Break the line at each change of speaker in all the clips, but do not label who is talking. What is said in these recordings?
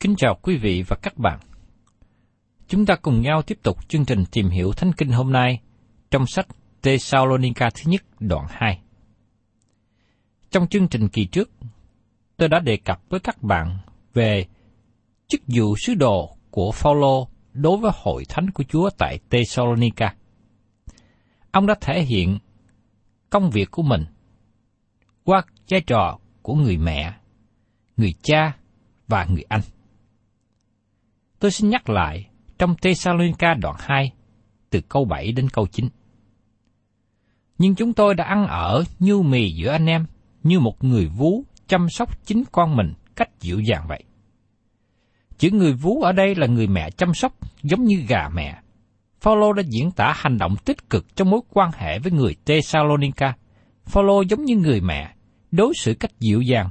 Kính chào quý vị và các bạn. Chúng ta cùng nhau tiếp tục chương trình tìm hiểu Thánh Kinh hôm nay trong sách Thessalonica thứ nhất đoạn 2. Trong chương trình kỳ trước, tôi đã đề cập với các bạn về chức vụ sứ đồ của Phaolô đối với hội thánh của Chúa tại Thessalonica. Ông đã thể hiện công việc của mình qua vai trò của người mẹ, người cha và người anh. Tôi xin nhắc lại trong Thessalonica đoạn 2, từ câu 7 đến câu 9. Nhưng chúng tôi đã ăn ở như mì giữa anh em, như một người vú chăm sóc chính con mình cách dịu dàng vậy. Chữ người vú ở đây là người mẹ chăm sóc giống như gà mẹ. Phaolô đã diễn tả hành động tích cực trong mối quan hệ với người Thessalonica. Phaolô giống như người mẹ, đối xử cách dịu dàng.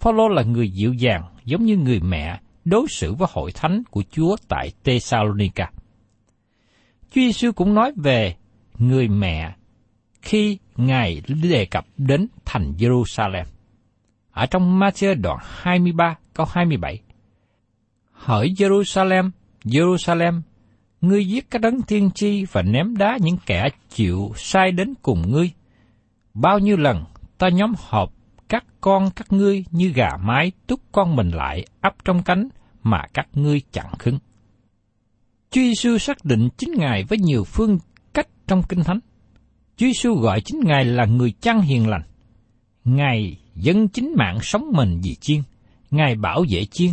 Phaolô là người dịu dàng giống như người mẹ đối xử với hội thánh của Chúa tại Thessalonica. Chúa Giêsu cũng nói về người mẹ khi Ngài đề cập đến thành Jerusalem. Ở trong Matthew đoạn 23 câu 27. Hỡi Jerusalem, Jerusalem, ngươi giết các đấng tiên tri và ném đá những kẻ chịu sai đến cùng ngươi. Bao nhiêu lần ta nhóm họp các con các ngươi như gà mái túc con mình lại ấp trong cánh mà các ngươi chẳng khứng. Chúa Giêsu xác định chính Ngài với nhiều phương cách trong Kinh Thánh. Chúa Giêsu gọi chính Ngài là người chăn hiền lành. Ngài dân chính mạng sống mình vì chiên, Ngài bảo vệ chiên.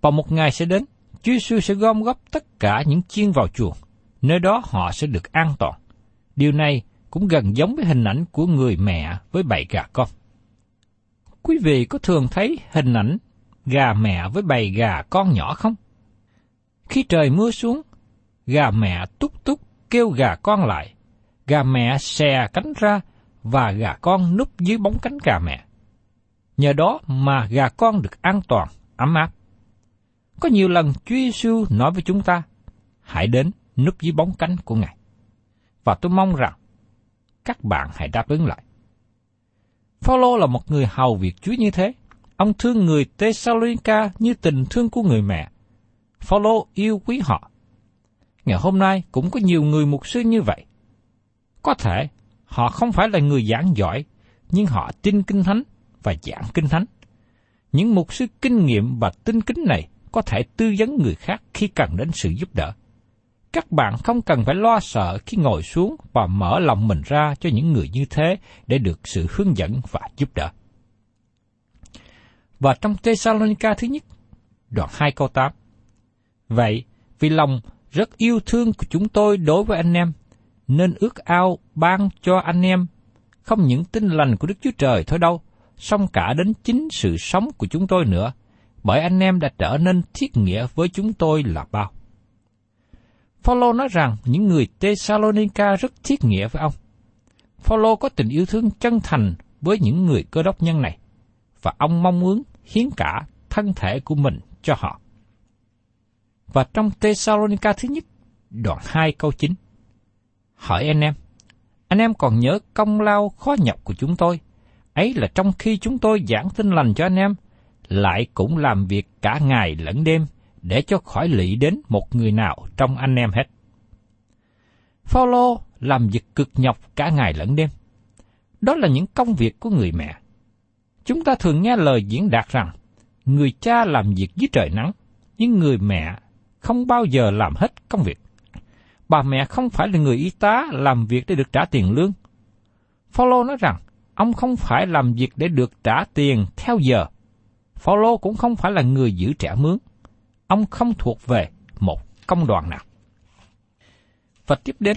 Vào một ngày sẽ đến, Chúa Giêsu sẽ gom góp tất cả những chiên vào chuồng, nơi đó họ sẽ được an toàn. Điều này cũng gần giống với hình ảnh của người mẹ với bầy gà con. Quý vị có thường thấy hình ảnh gà mẹ với bầy gà con nhỏ không? Khi trời mưa xuống, gà mẹ túc túc kêu gà con lại, gà mẹ xè cánh ra và gà con núp dưới bóng cánh gà mẹ. Nhờ đó mà gà con được an toàn, ấm áp. Có nhiều lần Chúa Giêsu nói với chúng ta, hãy đến núp dưới bóng cánh của Ngài. Và tôi mong rằng các bạn hãy đáp ứng lại. Phaolô là một người hầu việc Chúa như thế. Ông thương người Thessalonica như tình thương của người mẹ. Phaolô yêu quý họ. Ngày hôm nay cũng có nhiều người mục sư như vậy. Có thể họ không phải là người giảng giỏi, nhưng họ tin kinh thánh và giảng kinh thánh. Những mục sư kinh nghiệm và tin kính này có thể tư vấn người khác khi cần đến sự giúp đỡ. Các bạn không cần phải lo sợ khi ngồi xuống và mở lòng mình ra cho những người như thế để được sự hướng dẫn và giúp đỡ. Và trong Thessalonica thứ nhất, đoạn 2 câu 8. Vậy, vì lòng rất yêu thương của chúng tôi đối với anh em, nên ước ao ban cho anh em không những tin lành của Đức Chúa Trời thôi đâu, song cả đến chính sự sống của chúng tôi nữa, bởi anh em đã trở nên thiết nghĩa với chúng tôi là bao. Phaolô nói rằng những người Thessalonica rất thiết nghĩa với ông. Phaolô có tình yêu thương chân thành với những người cơ đốc nhân này, và ông mong muốn hiến cả thân thể của mình cho họ. Và trong Thessalonica thứ nhất, đoạn 2 câu 9. Hỏi anh em, anh em còn nhớ công lao khó nhọc của chúng tôi, ấy là trong khi chúng tôi giảng tin lành cho anh em, lại cũng làm việc cả ngày lẫn đêm để cho khỏi lị đến một người nào trong anh em hết. Phaolô làm việc cực nhọc cả ngày lẫn đêm. Đó là những công việc của người mẹ. Chúng ta thường nghe lời diễn đạt rằng, người cha làm việc dưới trời nắng, nhưng người mẹ không bao giờ làm hết công việc. Bà mẹ không phải là người y tá làm việc để được trả tiền lương. Phaolô nói rằng, ông không phải làm việc để được trả tiền theo giờ. Phaolô cũng không phải là người giữ trẻ mướn. Ông không thuộc về một công đoàn nào. Và tiếp đến,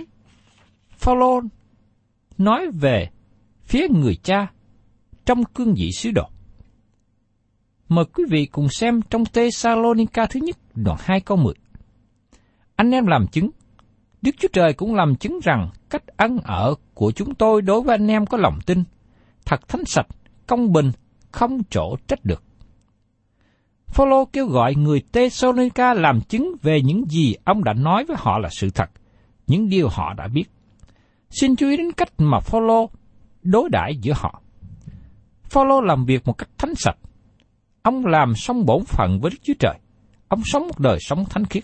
Phaolô nói về phía người cha trong cương vị sứ đồ. Mời quý vị cùng xem trong Tê Thessalonica thứ nhất, đoạn 2 câu 10. Anh em làm chứng, Đức Chúa Trời cũng làm chứng rằng cách ăn ở của chúng tôi đối với anh em có lòng tin, thật thánh sạch, công bình, không chỗ trách được. Phaolô kêu gọi người Tesalonica làm chứng về những gì ông đã nói với họ là sự thật, những điều họ đã biết. Xin chú ý đến cách mà Phaolô đối đãi giữa họ. Phaolô làm việc một cách thánh sạch. Ông làm xong bổn phận với Đức Chúa Trời. Ông sống một đời sống thánh khiết.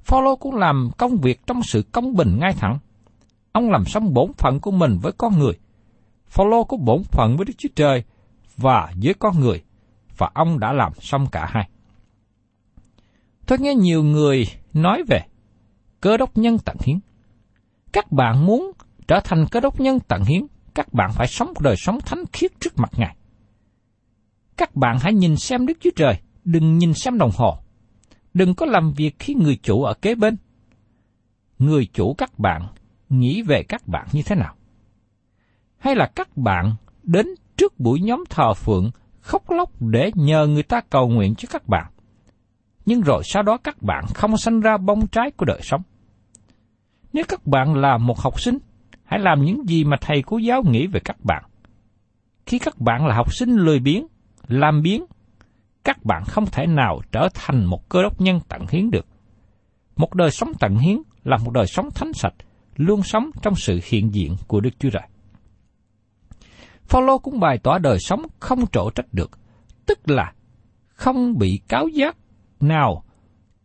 Phaolô cũng làm công việc trong sự công bình ngay thẳng. Ông làm xong bổn phận của mình với con người. Phaolô có bổn phận với Đức Chúa Trời và với con người, và ông đã làm xong cả hai. Tôi nghe nhiều người nói về cơ đốc nhân tận hiến. Các bạn muốn trở thành cơ đốc nhân tận hiến, các bạn phải sống một đời sống thánh khiết trước mặt Ngài. Các bạn hãy nhìn xem Đức Chúa Trời, đừng nhìn xem đồng hồ. Đừng có làm việc khi người chủ ở kế bên. Người chủ các bạn nghĩ về các bạn như thế nào? Hay là các bạn đến trước buổi nhóm thờ phượng khóc lóc để nhờ người ta cầu nguyện cho các bạn. Nhưng rồi sau đó các bạn không sanh ra bông trái của đời sống. Nếu các bạn là một học sinh, hãy làm những gì mà thầy cô giáo nghĩ về các bạn. Khi các bạn là học sinh lười biếng, làm biếng, các bạn không thể nào trở thành một cơ đốc nhân tận hiến được. Một đời sống tận hiến là một đời sống thánh sạch, luôn sống trong sự hiện diện của Đức Chúa Trời. Phaolô cũng bày tỏ đời sống không trổ trách được, tức là không bị cáo giác nào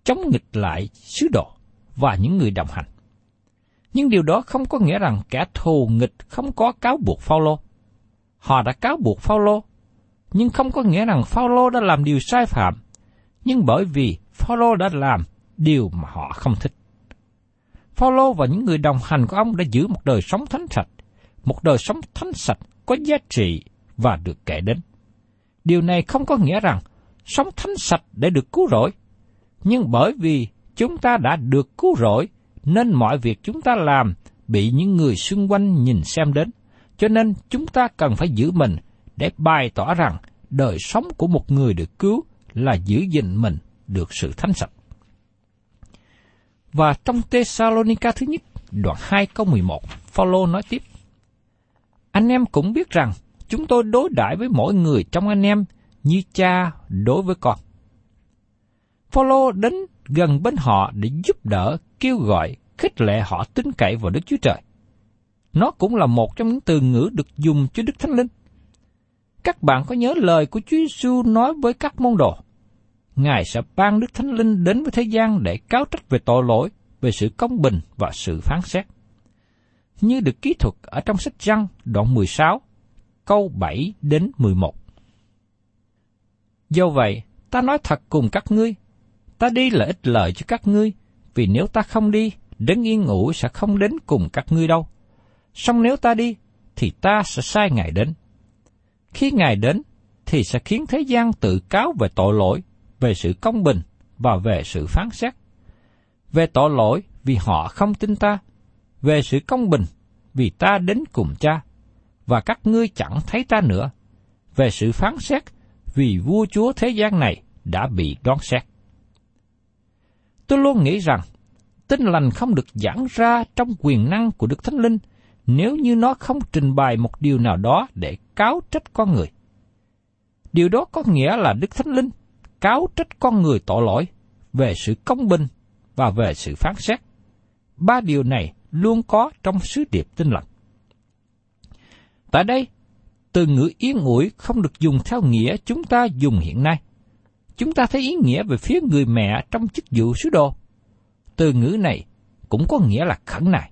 chống nghịch lại sứ đồ và những người đồng hành. Nhưng điều đó không có nghĩa rằng kẻ thù nghịch không có cáo buộc Phaolô. Họ đã cáo buộc Phaolô, nhưng không có nghĩa rằng Phaolô đã làm điều sai phạm, nhưng bởi vì Phaolô đã làm điều mà họ không thích. Phaolô và những người đồng hành của ông đã giữ một đời sống thánh sạch, một đời sống thánh sạch có giá trị và được kể đến. Điều này không có nghĩa rằng sống thánh sạch để được cứu rỗi, nhưng bởi vì chúng ta đã được cứu rỗi nên mọi việc chúng ta làm bị những người xung quanh nhìn xem đến, cho nên chúng ta cần phải giữ mình để bày tỏ rằng đời sống của một người được cứu là giữ gìn mình được sự thánh sạch. Và trong Thessalonica thứ nhất, đoạn 2 câu 11, Phaolô nói tiếp: anh em cũng biết rằng chúng tôi đối đãi với mỗi người trong anh em như cha đối với con. Phaolô đến gần bên họ để giúp đỡ, kêu gọi, khích lệ họ tin cậy vào Đức Chúa Trời. Nó cũng là một trong những từ ngữ được dùng cho Đức Thánh Linh. Các bạn có nhớ lời của Chúa Giêsu nói với các môn đồ? Ngài sẽ ban Đức Thánh Linh đến với thế gian để cáo trách về tội lỗi, về sự công bình và sự phán xét. Như được kỹ thuật ở trong sách Răng đoạn 16, câu 7 đến 11. Do vậy, ta nói thật cùng các ngươi, ta đi là ích lợi cho các ngươi, vì nếu ta không đi, đấng yên ngủ sẽ không đến cùng các ngươi đâu. Song nếu ta đi, thì ta sẽ sai Ngài đến. Khi Ngài đến, thì sẽ khiến thế gian tự cáo về tội lỗi, về sự công bình và về sự phán xét. Về tội lỗi vì họ không tin ta, về sự công bình vì ta đến cùng cha, và các ngươi chẳng thấy ta nữa. Về sự phán xét vì vua chúa thế gian này đã bị đoán xét. Tôi luôn nghĩ rằng, tin lành không được giảng ra trong quyền năng của Đức Thánh Linh nếu như nó không trình bày một điều nào đó để cáo trách con người. Điều đó có nghĩa là Đức Thánh Linh cáo trách con người tội lỗi về sự công bình và về sự phán xét. Ba điều này luôn có trong sứ điệp tinh lành. Tại đây, từ ngữ yên ủi không được dùng theo nghĩa chúng ta dùng hiện nay. Chúng ta thấy ý nghĩa về phía người mẹ trong chức vụ sứ đồ. Từ ngữ này cũng có nghĩa là khẩn nài.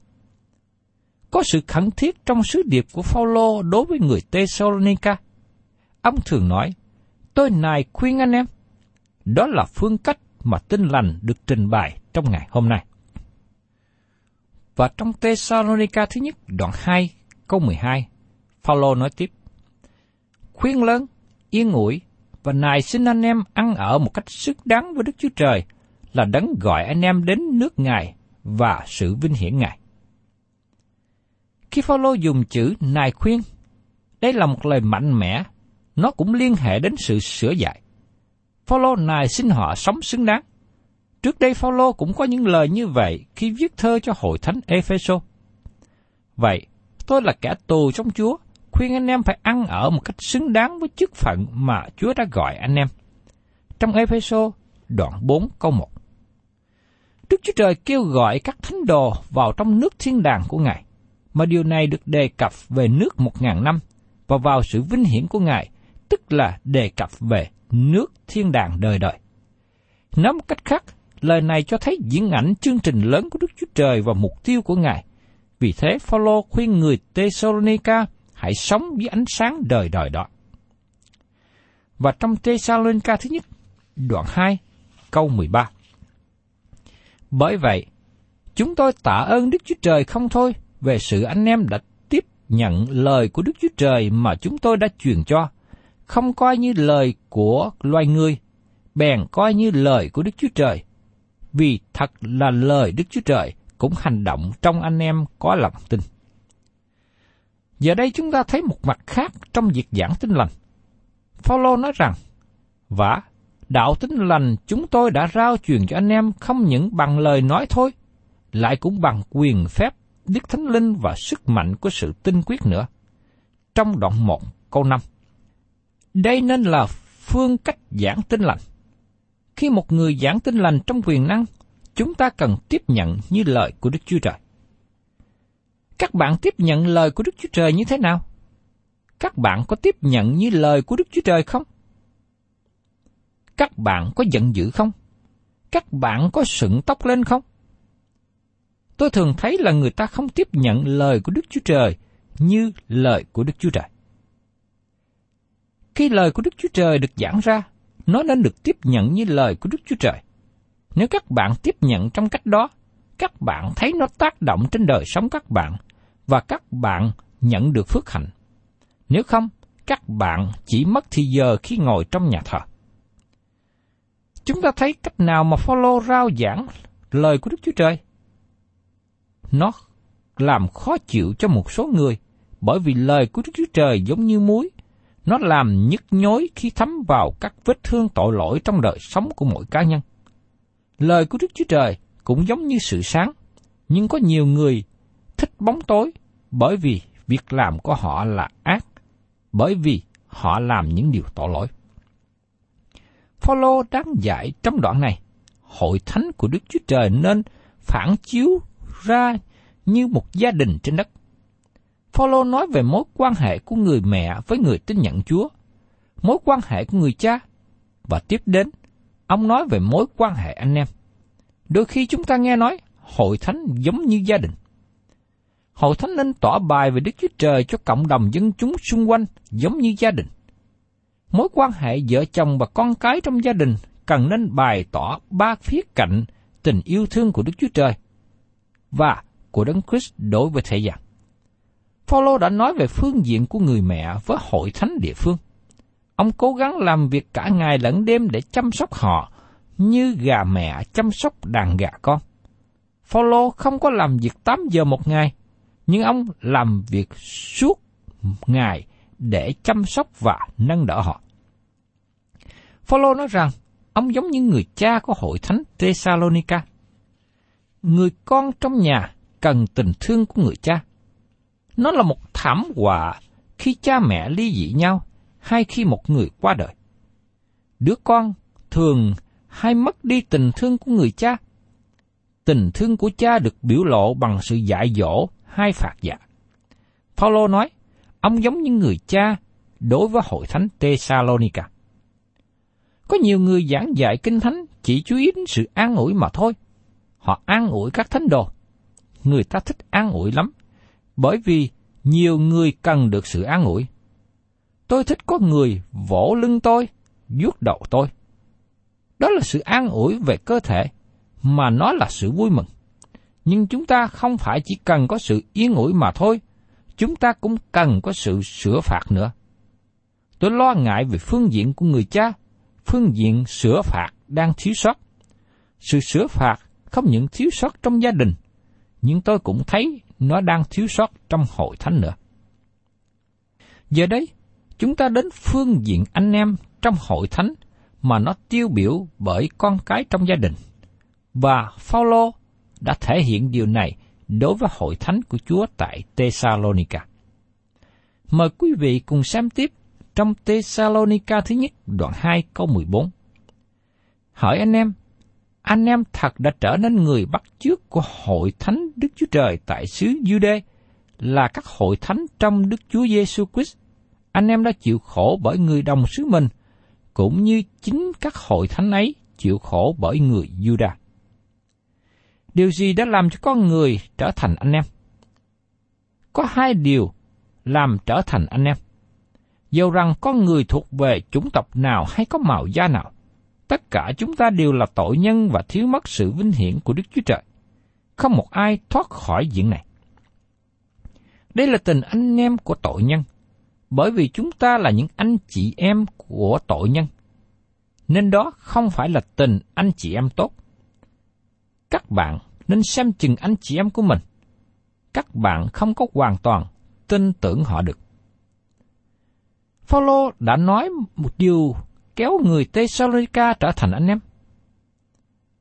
Có sự khẩn thiết trong sứ điệp của Phaolô đối với người Thessalonica. Ông thường nói, tôi nài khuyên anh em. Đó là phương cách mà tinh lành được trình bày trong ngày hôm nay. Và trong Thessalonica thứ nhất đoạn 2 câu 12, Phaolô nói tiếp: Khuyên lớn, yên ủi và nài xin anh em ăn ở một cách xứng đáng với Đức Chúa Trời là đấng gọi anh em đến nước Ngài và sự vinh hiển Ngài. Khi Phaolô dùng chữ nài khuyên, đây là một lời mạnh mẽ, nó cũng liên hệ đến sự sửa dạy. Phaolô nài xin họ sống xứng đáng. Trước đây Phaolô cũng có những lời như vậy khi viết thơ cho hội thánh Epheso. Vậy, tôi là kẻ tù trong Chúa, khuyên anh em phải ăn ở một cách xứng đáng với chức phận mà Chúa đã gọi anh em. Trong Epheso, đoạn 4 câu 1. Đức Chúa Trời kêu gọi các thánh đồ vào trong nước thiên đàng của Ngài, mà điều này được đề cập về nước một ngàn năm và vào sự vinh hiển của Ngài, tức là đề cập về nước thiên đàng đời đời. Nói một cách khác, lời này cho thấy diễn ảnh chương trình lớn của Đức Chúa Trời và mục tiêu của Ngài. Vì thế, Phaolô khuyên người Thessalonica hãy sống với ánh sáng đời đời đó. Và trong Thessalonica thứ nhất, đoạn 2, câu 13. Bởi vậy, chúng tôi tạ ơn Đức Chúa Trời không thôi về sự anh em đã tiếp nhận lời của Đức Chúa Trời mà chúng tôi đã truyền cho, không coi như lời của loài người, bèn coi như lời của Đức Chúa Trời, vì thật là lời Đức Chúa Trời cũng hành động trong anh em có lòng tin. Giờ đây chúng ta thấy một mặt khác trong việc giảng tin lành. Phaolô nói rằng, vả đạo tin lành chúng tôi đã rao truyền cho anh em không những bằng lời nói thôi, lại cũng bằng quyền phép Đức Thánh Linh và sức mạnh của sự tinh quyết nữa. Trong đoạn 1 câu 5 Đây nên là phương cách giảng tin lành. Khi một người giảng tin lành trong quyền năng, chúng ta cần tiếp nhận như lời của Đức Chúa Trời. Các bạn tiếp nhận lời của Đức Chúa Trời như thế nào? Các bạn có tiếp nhận như lời của Đức Chúa Trời không? Các bạn có giận dữ không? Các bạn có sững tóc lên không? Tôi thường thấy là người ta không tiếp nhận lời của Đức Chúa Trời như lời của Đức Chúa Trời. Khi lời của Đức Chúa Trời được giảng ra, nó nên được tiếp nhận như lời của Đức Chúa Trời. Nếu các bạn tiếp nhận trong cách đó, các bạn thấy nó tác động trên đời sống các bạn và các bạn nhận được phước hạnh. Nếu không, các bạn chỉ mất thì giờ khi ngồi trong nhà thờ. Chúng ta thấy cách nào mà follow rao giảng lời của Đức Chúa Trời? Nó làm khó chịu cho một số người bởi vì lời của Đức Chúa Trời giống như muối. Nó làm nhức nhối khi thấm vào các vết thương tội lỗi trong đời sống của mỗi cá nhân. Lời của Đức Chúa Trời cũng giống như sự sáng, nhưng có nhiều người thích bóng tối bởi vì việc làm của họ là ác, bởi vì họ làm những điều tội lỗi. Phaolô đáng dạy trong đoạn này, hội thánh của Đức Chúa Trời nên phản chiếu ra như một gia đình trên đất. Phaolô nói về mối quan hệ của người mẹ với người tin nhận Chúa, mối quan hệ của người cha, và tiếp đến, ông nói về mối quan hệ anh em. Đôi khi chúng ta nghe nói hội thánh giống như gia đình. Hội thánh nên tỏ bài về Đức Chúa Trời cho cộng đồng dân chúng xung quanh giống như gia đình. Mối quan hệ vợ chồng và con cái trong gia đình cần nên bày tỏ ba khía cạnh tình yêu thương của Đức Chúa Trời và của Đấng Christ đối với thế gian. Phaolô đã nói về phương diện của người mẹ với hội thánh địa phương. Ông cố gắng làm việc cả ngày lẫn đêm để chăm sóc họ như gà mẹ chăm sóc đàn gà con. Phaolô không có làm việc 8 giờ một ngày, nhưng ông làm việc suốt ngày để chăm sóc và nâng đỡ họ. Phaolô nói rằng ông giống như người cha của hội thánh Thessalonica. Người con trong nhà cần tình thương của người cha. Nó là một thảm họa khi cha mẹ ly dị nhau hay khi một người qua đời. Đứa con thường hay mất đi tình thương của người cha. Tình thương của cha được biểu lộ bằng sự dạy dỗ hay phạt dạ. Paulo nói, ông giống như người cha đối với hội thánh Thessalonica. Có nhiều người giảng dạy kinh thánh chỉ chú ý đến sự an ủi mà thôi. Họ an ủi các thánh đồ. Người ta thích an ủi lắm, bởi vì nhiều người cần được sự an ủi. Tôi thích có người vỗ lưng tôi, vuốt đầu tôi. Đó là sự an ủi về cơ thể, mà nó là sự vui mừng. Nhưng chúng ta không phải chỉ cần có sự yên ủi mà thôi, chúng ta cũng cần có sự sửa phạt nữa. Tôi lo ngại về phương diện của người cha, phương diện sửa phạt đang thiếu sót. Sự sửa phạt không những thiếu sót trong gia đình, nhưng tôi cũng thấy nó đang thiếu sót trong hội thánh nữa. Giờ đây, chúng ta đến phương diện anh em trong hội thánh mà nó tiêu biểu bởi con cái trong gia đình. Và Phaolô đã thể hiện điều này đối với hội thánh của Chúa tại Thessalonica. Mời quý vị cùng xem tiếp trong Thessalonica thứ nhất đoạn 2 câu 14. Hỏi anh em, anh em thật đã trở nên người bắt chước của hội thánh Đức Chúa Trời tại xứ Jude là các hội thánh trong Đức Chúa Giêsu Christ. Anh em đã chịu khổ bởi người đồng xứ mình, cũng như chính các hội thánh ấy chịu khổ bởi người Juda. Điều gì đã làm cho con người trở thành anh em? Có hai điều làm trở thành anh em. Dầu rằng con người thuộc về chủng tộc nào hay có màu da nào, tất cả chúng ta đều là tội nhân và thiếu mất sự vinh hiển của Đức Chúa Trời. Không một ai thoát khỏi diện này. Đây là tình anh em của tội nhân, bởi vì chúng ta là những anh chị em của tội nhân. Nên đó không phải là tình anh chị em tốt. Các bạn nên xem chừng anh chị em của mình. Các bạn không có hoàn toàn tin tưởng họ được. Phaolô đã nói một điều kéo người Thessalonica trở thành anh em.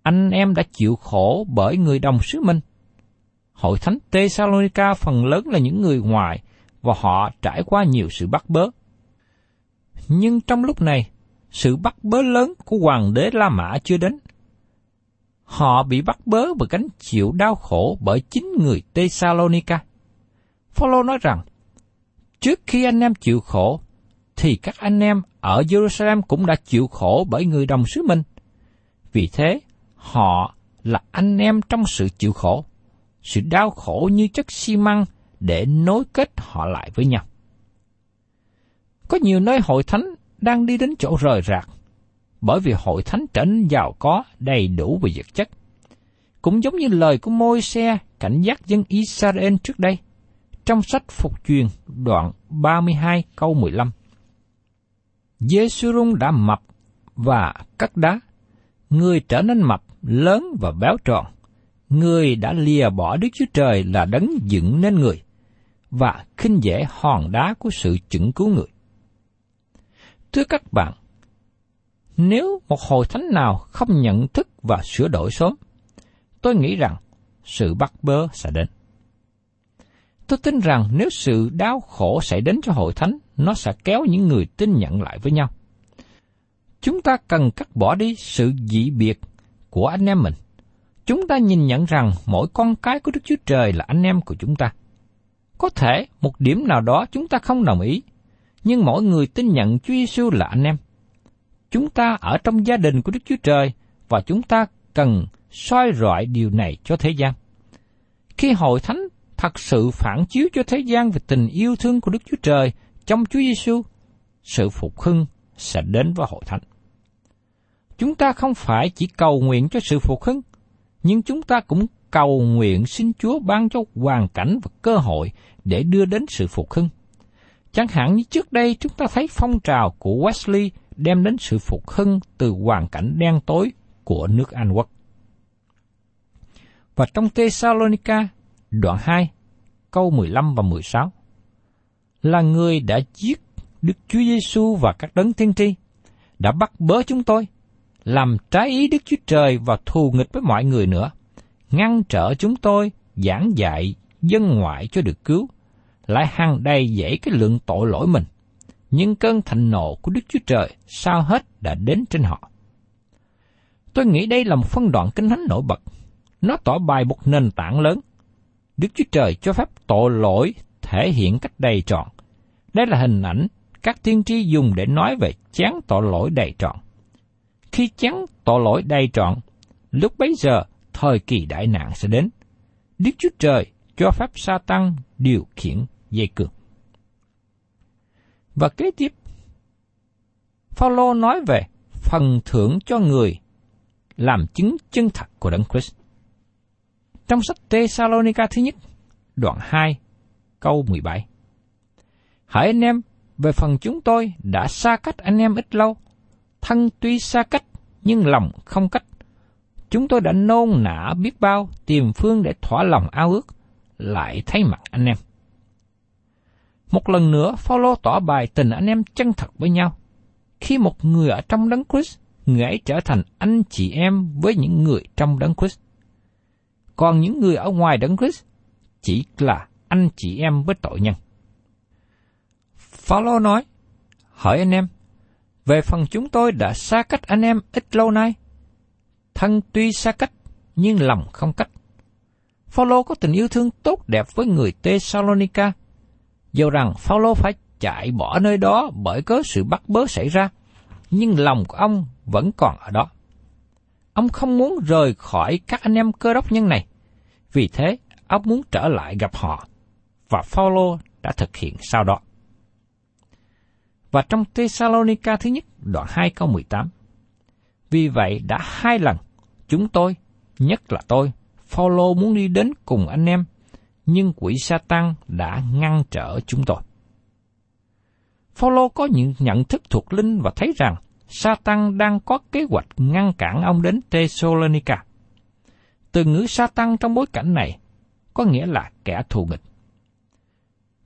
Anh em đã chịu khổ bởi người đồng xứ mình. Hội thánh Thessalonica phần lớn là những người ngoài và họ trải qua nhiều sự bắt bớ. Nhưng trong lúc này, sự bắt bớ lớn của hoàng đế La Mã chưa đến. Họ bị bắt bớ và gánh chịu đau khổ bởi chính người Thessalonica. Phaolô nói rằng, trước khi anh em chịu khổ, thì các anh em ở Jerusalem cũng đã chịu khổ bởi người đồng xứ mình. Vì thế, họ là anh em trong sự chịu khổ, sự đau khổ như chất xi măng để nối kết họ lại với nhau. Có nhiều nơi hội thánh đang đi đến chỗ rời rạc, bởi vì hội thánh trở nên giàu có đầy đủ về vật chất. Cũng giống như lời của môi xe cảnh giác dân Israel trước đây, trong sách Phục truyền đoạn 32 câu 15. Giê-xu-rung đã mập và cắt đá. Người trở nên mập, lớn và béo tròn. Người đã lìa bỏ Đức Chúa Trời là đấng dựng nên người và khinh dễ hòn đá của sự chứng cứu người. Thưa các bạn, nếu một hội thánh nào không nhận thức và sửa đổi sớm, tôi nghĩ rằng sự bắt bớ sẽ đến. Tôi tin rằng nếu sự đau khổ xảy đến cho hội thánh, nó sẽ kéo những người tin nhận lại với nhau. Chúng ta cần cắt bỏ đi sự dị biệt của anh em mình. Chúng ta nhìn nhận rằng mỗi con cái của Đức Chúa Trời là anh em của chúng ta. Có thể một điểm nào đó chúng ta không đồng ý, nhưng mỗi người tin nhận Chúa Giêsu là anh em. Chúng ta ở trong gia đình của Đức Chúa Trời và chúng ta cần soi rọi điều này cho thế gian. Khi hội thánh thật sự phản chiếu cho thế gian về tình yêu thương của Đức Chúa Trời trong Chúa Giêsu, sự phục hưng sẽ đến với hội thánh. Chúng ta không phải chỉ cầu nguyện cho sự phục hưng, nhưng chúng ta cũng cầu nguyện xin Chúa ban cho hoàn cảnh và cơ hội để đưa đến sự phục hưng. Chẳng hạn như trước đây chúng ta thấy phong trào của Wesley đem đến sự phục hưng từ hoàn cảnh đen tối của nước Anh quốc. Và trong Thessalonica, đoạn 2, câu 15 và 16, là người đã giết Đức Chúa Giêsu và các đấng tiên tri, đã bắt bớ chúng tôi, làm trái ý Đức Chúa Trời và thù nghịch với mọi người nữa, ngăn trở chúng tôi giảng dạy dân ngoại cho được cứu, lại hằng đầy dễ cái lượng tội lỗi mình. Nhưng cơn thịnh nộ của Đức Chúa Trời sao hết đã đến trên họ. Tôi nghĩ đây là một phân đoạn kinh thánh nổi bật. Nó tỏ bài một nền tảng lớn. Đức Chúa Trời cho phép tội lỗi thể hiện cách đầy trọn. Đây là hình ảnh các tiên tri dùng để nói về chán tội lỗi đầy trọn. Khi chán tội lỗi đầy trọn, lúc bấy giờ thời kỳ đại nạn sẽ đến. Đức Chúa Trời cho phép sa tăng điều khiển dây cương. Và kế tiếp, Phaolô nói về phần thưởng cho người làm chứng chân thật của Đấng Christ. Trong sách Thessalonica thứ nhất, đoạn 2, câu 17. Hỡi anh em, về phần chúng tôi đã xa cách anh em ít lâu, thân tuy xa cách nhưng lòng không cách. Chúng tôi đã nôn nã biết bao tìm phương để thỏa lòng ao ước, lại thấy mặt anh em. Một lần nữa, Phaolô tỏ bài tình anh em chân thật với nhau. Khi một người ở trong đấng Christ, người ấy trở thành anh chị em với những người trong đấng Christ. Còn những người ở ngoài đấng Christ chỉ là anh chị em với tội nhân. Phaolô nói, hỏi anh em, về phần chúng tôi đã xa cách anh em ít lâu nay. Thân tuy xa cách, nhưng lòng không cách. Phaolô có tình yêu thương tốt đẹp với người Thessalonica, Dầu rằng Phaolô phải chạy bỏ nơi đó bởi có sự bắt bớ xảy ra, nhưng lòng của ông vẫn còn ở đó. Ông không muốn rời khỏi các anh em cơ đốc nhân này, vì thế ông muốn trở lại gặp họ, và Phaolô đã thực hiện sau đó. Và trong Thessalonica thứ nhất, đoạn 2 câu 18. Vì vậy đã hai lần, chúng tôi, nhất là tôi, Phaolô muốn đi đến cùng anh em nhưng quỷ Satan đã ngăn trở chúng tôi. Phaolô có những nhận thức thuộc linh và thấy rằng Satan đang có kế hoạch ngăn cản ông đến Thessalonica. Từ ngữ Satan trong bối cảnh này có nghĩa là kẻ thù nghịch.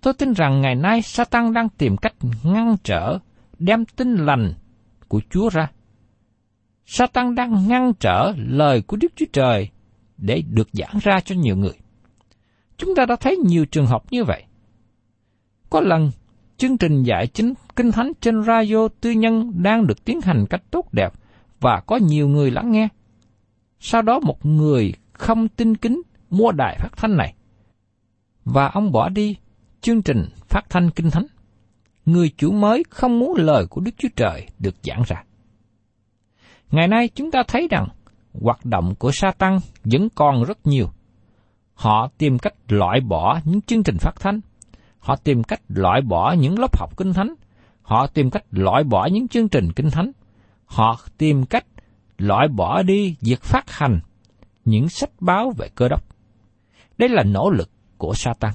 Tôi tin rằng ngày nay Satan đang tìm cách ngăn trở đem tin lành của Chúa ra. Satan đang ngăn trở lời của Đức Chúa Trời để được giảng ra cho nhiều người. Chúng ta đã thấy nhiều trường hợp như vậy. Có lần, chương trình dạy chính kinh thánh trên radio tư nhân đang được tiến hành cách tốt đẹp và có nhiều người lắng nghe. Sau đó một người không tin kính mua đài phát thanh này. Và ông bỏ đi chương trình phát thanh kinh thánh. Người chủ mới không muốn lời của Đức Chúa Trời được giảng ra. Ngày nay chúng ta thấy rằng hoạt động của sa tăng vẫn còn rất nhiều – Họ tìm cách loại bỏ những chương trình phát thanh. Họ tìm cách loại bỏ những lớp học kinh thánh. Họ tìm cách loại bỏ những chương trình kinh thánh. Họ tìm cách loại bỏ đi việc phát hành những sách báo về cơ đốc. Đây là nỗ lực của Satan.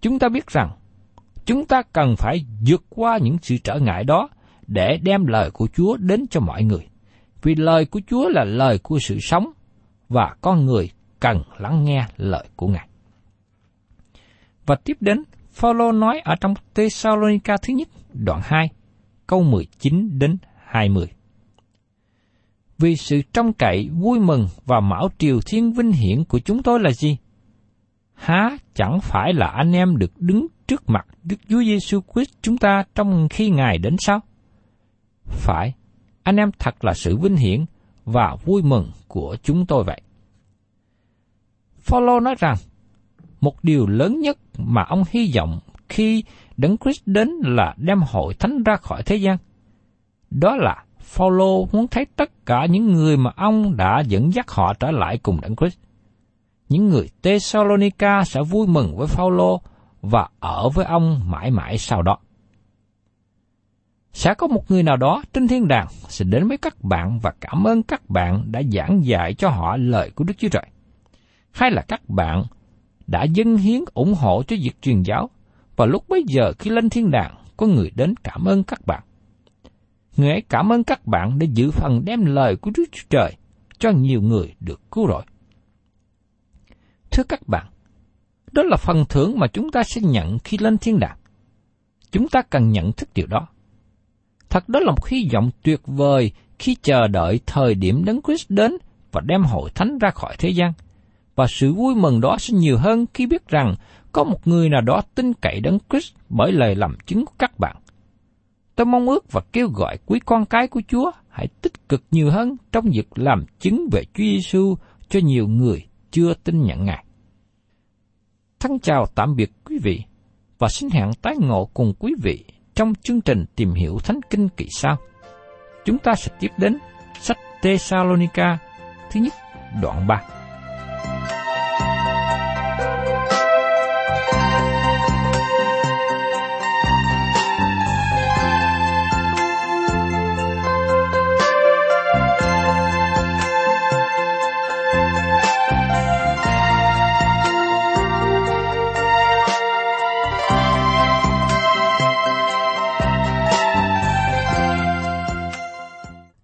Chúng ta biết rằng chúng ta cần phải vượt qua những sự trở ngại đó để đem lời của Chúa đến cho mọi người. Vì lời của Chúa là lời của sự sống và con người cần lắng nghe lời của Ngài. Và tiếp đến, Phaolô nói ở trong Thessalonica thứ nhất, đoạn 2, câu 19 đến 20. Vì sự trông cậy, vui mừng và mão triều thiên vinh hiển của chúng tôi là gì? Há chẳng phải là anh em được đứng trước mặt Đức Chúa Giêsu Christ chúng ta trong khi Ngài đến sao? Phải, anh em thật là sự vinh hiển và vui mừng của chúng tôi vậy. Phaolô nói rằng, một điều lớn nhất mà ông hy vọng khi Đấng Christ đến là đem hội thánh ra khỏi thế gian. Đó là Phaolô muốn thấy tất cả những người mà ông đã dẫn dắt họ trở lại cùng Đấng Christ. Những người Thessalonica sẽ vui mừng với Phaolô và ở với ông mãi mãi sau đó. Sẽ có một người nào đó trên thiên đàng sẽ đến với các bạn và cảm ơn các bạn đã giảng dạy cho họ lời của Đức Chúa Trời. Hay là các bạn đã dâng hiến ủng hộ cho việc truyền giáo và lúc bấy giờ khi lên thiên đàng có người đến cảm ơn các bạn. Người ấy cảm ơn các bạn để giữ phần đem lời của Đức Chúa Trời cho nhiều người được cứu rỗi. Thưa các bạn, đó là phần thưởng mà chúng ta sẽ nhận khi lên thiên đàng. Chúng ta cần nhận thức điều đó. Thật đó là một hy vọng tuyệt vời khi chờ đợi thời điểm Đấng Christ đến và đem hội thánh ra khỏi thế gian. Và sự vui mừng đó sẽ nhiều hơn khi biết rằng có một người nào đó tin cậy Đấng Christ bởi lời làm chứng của các bạn. Tôi mong ước và kêu gọi quý con cái của Chúa hãy tích cực nhiều hơn trong việc làm chứng về Chúa Giêsu cho nhiều người chưa tin nhận Ngài. Thân chào tạm biệt quý vị và xin hẹn tái ngộ cùng quý vị trong chương trình tìm hiểu Thánh Kinh kỳ sau. Chúng ta sẽ tiếp đến sách Thessalonica thứ nhất đoạn 3.